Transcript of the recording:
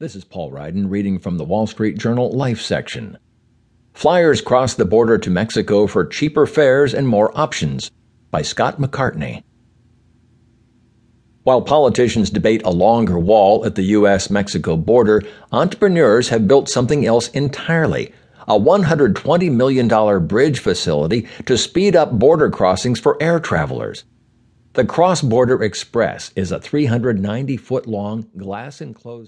This is Paul Ryden reading from the Wall Street Journal Life section. Flyers cross the border to Mexico for cheaper fares and more options by Scott McCartney. While politicians debate a longer wall at the U.S. Mexico border, entrepreneurs have built something else entirely a $120 million bridge facility to speed up border crossings for air travelers. The Cross Border Express is a 390 foot long glass enclosed